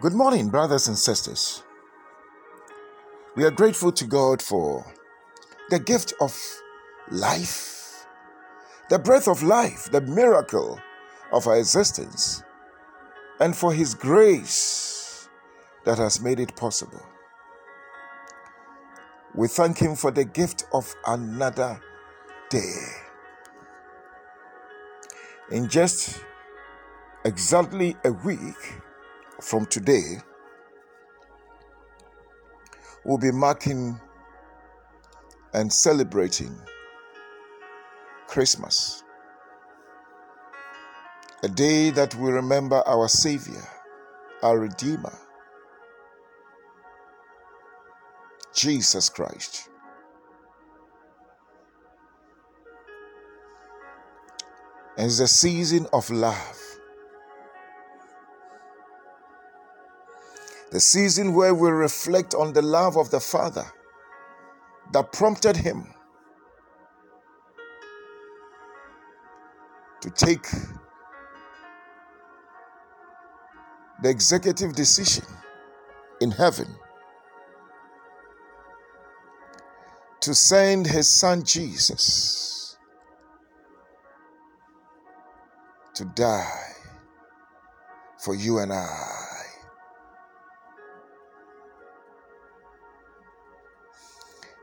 Good morning, brothers and sisters. We are grateful to God for the gift of life, the breath of life, the miracle of our existence, and for His grace that has made it possible. We thank Him for the gift of another day. In just exactly a week, from today, we'll be marking and celebrating Christmas. A day that we remember our Savior, our Redeemer, Jesus Christ. It's a season of love. The season where we reflect on the love of the Father that prompted him to take the executive decision in heaven to send his son Jesus to die for you and I.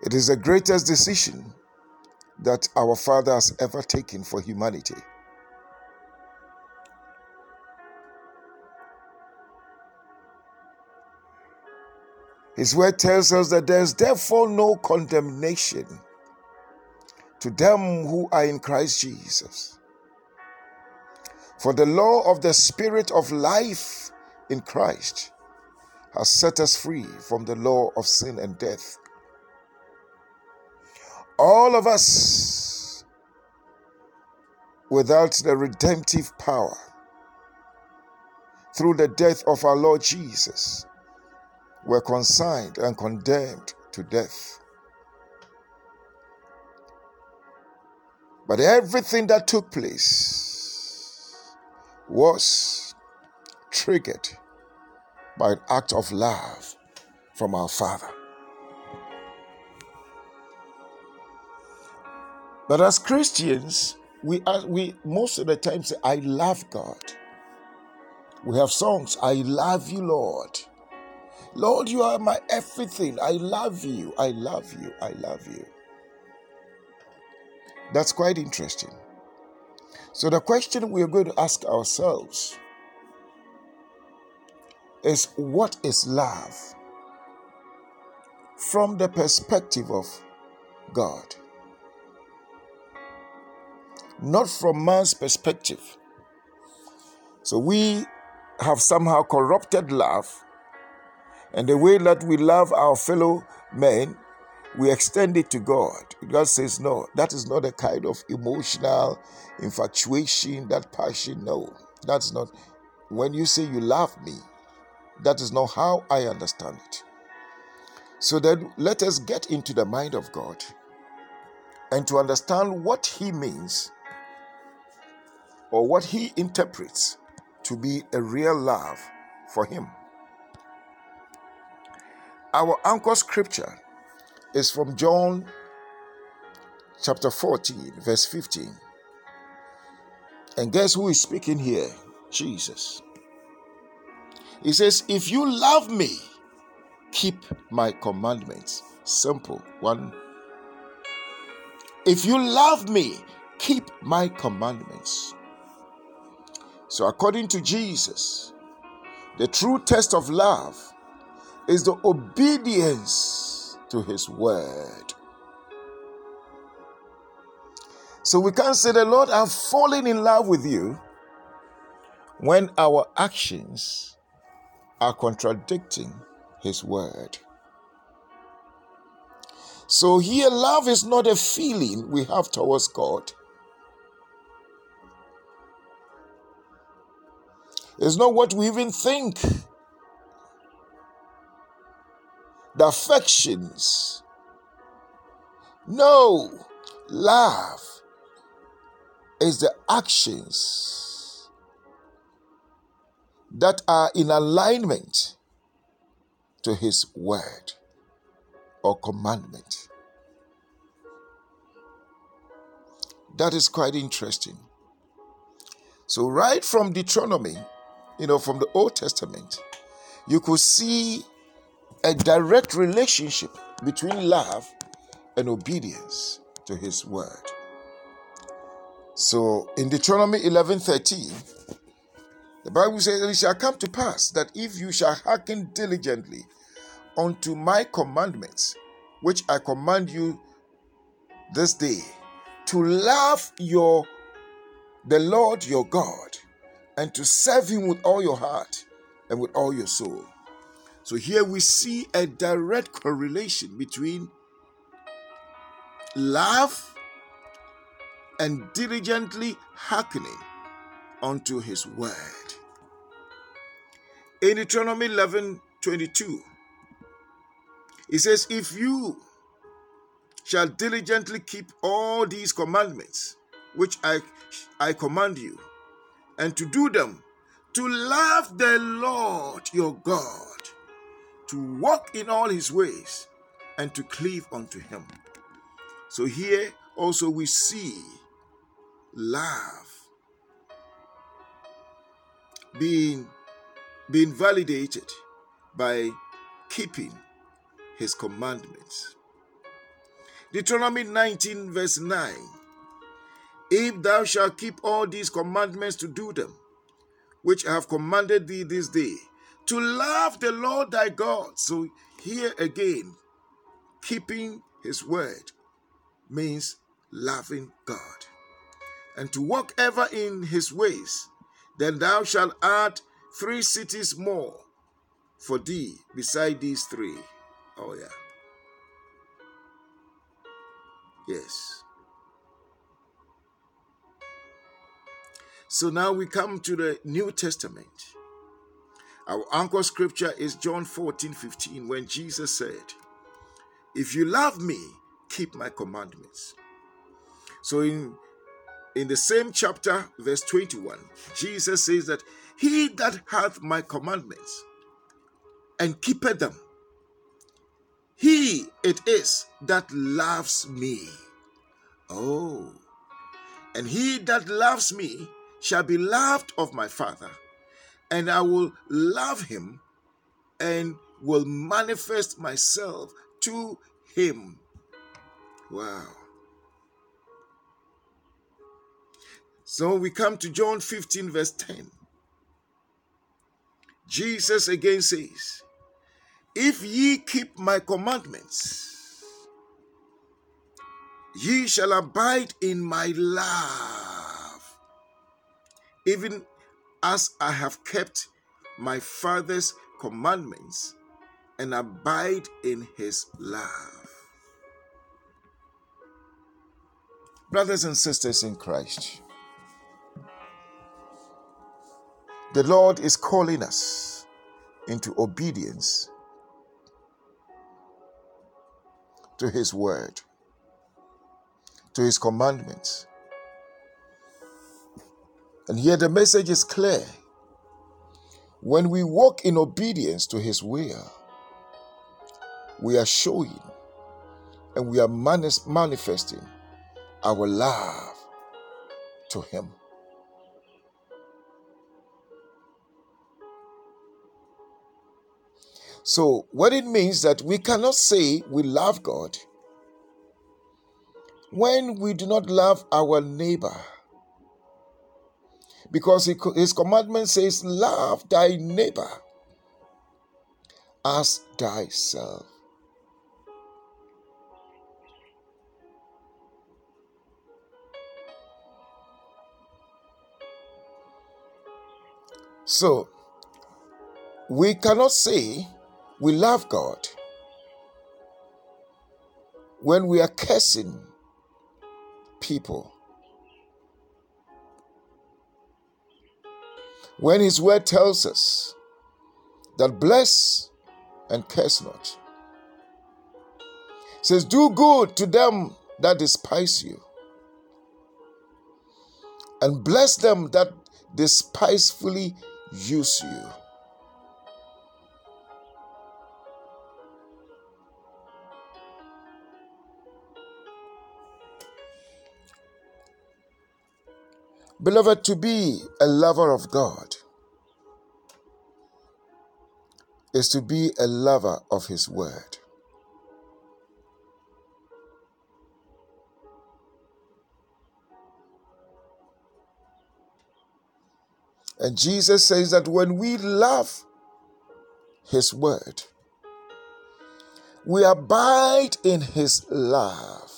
It is the greatest decision that our Father has ever taken for humanity. His word tells us that there is therefore no condemnation to them who are in Christ Jesus. For the law of the Spirit of life in Christ has set us free from the law of sin and death. All of us, without the redemptive power, through the death of our Lord Jesus, were consigned and condemned to death. But everything that took place was triggered by an act of love from our Father. But as Christians, we are, we most of the time say, "I love God." We have songs, "I love you, Lord." Lord, you are my everything. I love you. I love you. I love you. That's quite interesting. So, the question we are going to ask ourselves is what is love from the perspective of God? Not from man's perspective. So we have somehow corrupted love, and the way that we love our fellow men, we extend it to God. God says, No, that is not a kind of emotional infatuation, that passion. No, that's not. When you say you love me, that is not how I understand it. So then let us get into the mind of God and to understand what He means or what he interprets to be a real love for him. Our anchor scripture is from John chapter 14, verse 15. And guess who is speaking here? Jesus. He says, If you love me, keep my commandments. Simple. One. If you love me, keep my commandments. So, according to Jesus, the true test of love is the obedience to his word. So, we can't say, The Lord, I've fallen in love with you when our actions are contradicting his word. So, here, love is not a feeling we have towards God It's not what we even think. The affections. No. Love is the actions that are in alignment to His word or commandment. That is quite interesting. So, right from Deuteronomy, you know, from the Old Testament, you could see a direct relationship between love and obedience to his word. So in Deuteronomy 11 13, the Bible says, It shall come to pass that if you shall hearken diligently unto my commandments, which I command you this day, to love your the Lord your God and to serve him with all your heart and with all your soul. So here we see a direct correlation between love and diligently hearkening unto his word. In Deuteronomy 11 22, it says, If you shall diligently keep all these commandments which I, I command you, and to do them, to love the Lord your God, to walk in all his ways, and to cleave unto him. So here also we see love being, being validated by keeping his commandments. Deuteronomy 19, verse 9 If thou shalt keep all these commandments to do them, which I have commanded thee this day, to love the Lord thy God. So here again, keeping his word means loving God. And to walk ever in his ways, then thou shalt add three cities more for thee beside these three. Oh, yeah. Yes. So now we come to the New Testament. Our anchor scripture is John 14 15, when Jesus said, If you love me, keep my commandments. So in in the same chapter, verse 21, Jesus says that he that hath my commandments and keepeth them, he it is that loves me. Oh, and he that loves me shall be loved of my Father, and I will love him and will manifest myself to him. Wow. So we come to John 15, verse 10. Jesus again says, If ye keep my commandments, ye shall abide in my love, even as I have kept my Father's commandments and abide in his love. Brothers and sisters in Christ, the Lord is calling us into obedience to His word, to His commandments. And here the message is clear. When we walk in obedience to His will, we are showing and we are manifesting our love to Him. So, what it means that we cannot say we love God when we do not love our neighbor. Because his commandment says, Love thy neighbor as thyself. So, we cannot say we love God when we are cursing people. When His word tells us that bless and curse not, it says, Do good to them that despise you, and bless them that despisefully use you. Beloved, to be a lover of God is to be a lover of His Word. And Jesus says that when we love His Word, we abide in His love.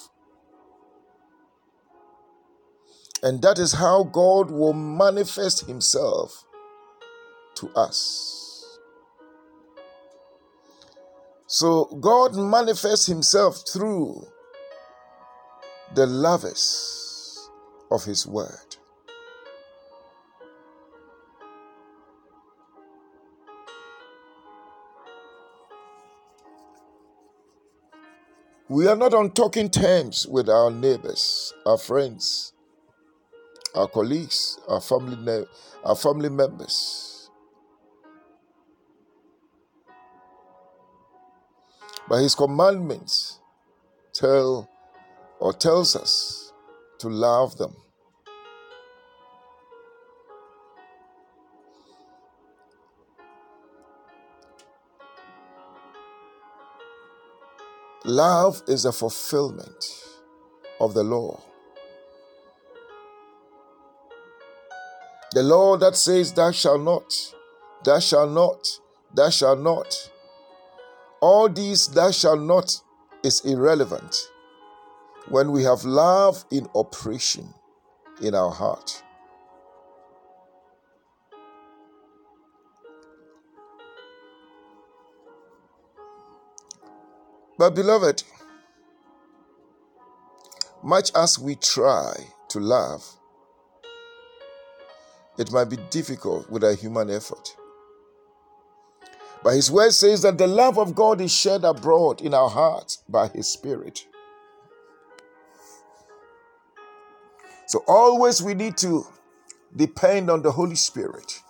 And that is how God will manifest Himself to us. So God manifests Himself through the lovers of His Word. We are not on talking terms with our neighbors, our friends, our colleagues, our family, our family members. But his commandments tell or tells us to love them. Love is a fulfillment of the law. The law that says, Thou shalt not, thou shalt not, thou shalt not. All these thou shalt not is irrelevant when we have love in operation in our heart. But, beloved, much as we try to love, it might be difficult with a human effort. But His word says that the love of God is shed abroad in our hearts by His Spirit. So, always we need to depend on the Holy Spirit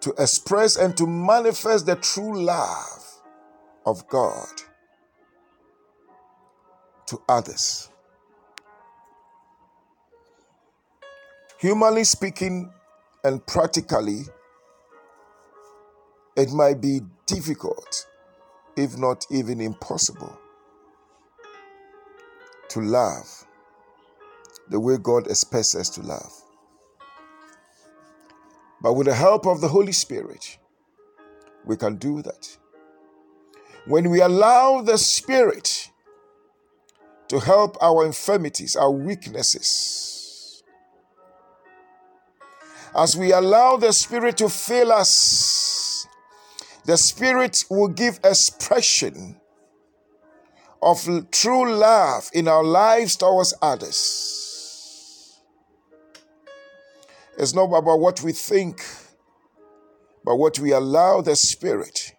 to express and to manifest the true love of God to others. Humanly speaking and practically, it might be difficult, if not even impossible, to love the way God expects us to love. But with the help of the Holy Spirit, we can do that. When we allow the Spirit to help our infirmities, our weaknesses, as we allow the Spirit to fill us, the Spirit will give expression of true love in our lives towards others. It's not about what we think, but what we allow the Spirit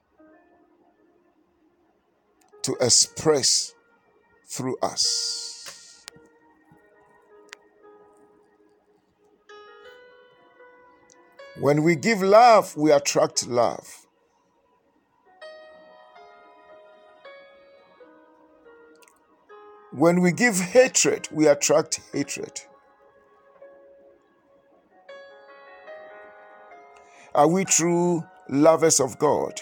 to express through us. When we give love, we attract love. When we give hatred, we attract hatred. Are we true lovers of God?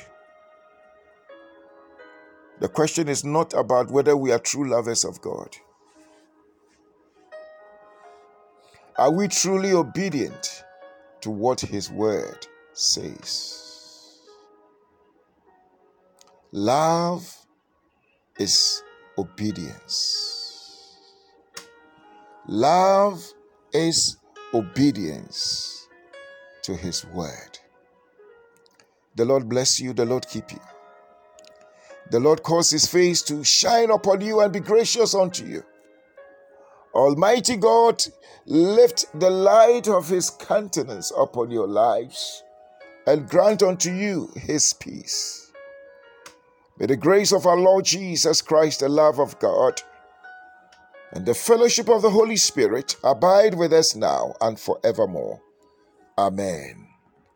The question is not about whether we are true lovers of God. Are we truly obedient to what His Word says? Love is obedience. Love is obedience to His Word. The Lord bless you, the Lord keep you. The Lord cause his face to shine upon you and be gracious unto you. Almighty God, lift the light of his countenance upon your lives and grant unto you his peace. May the grace of our Lord Jesus Christ, the love of God, and the fellowship of the Holy Spirit abide with us now and forevermore. Amen.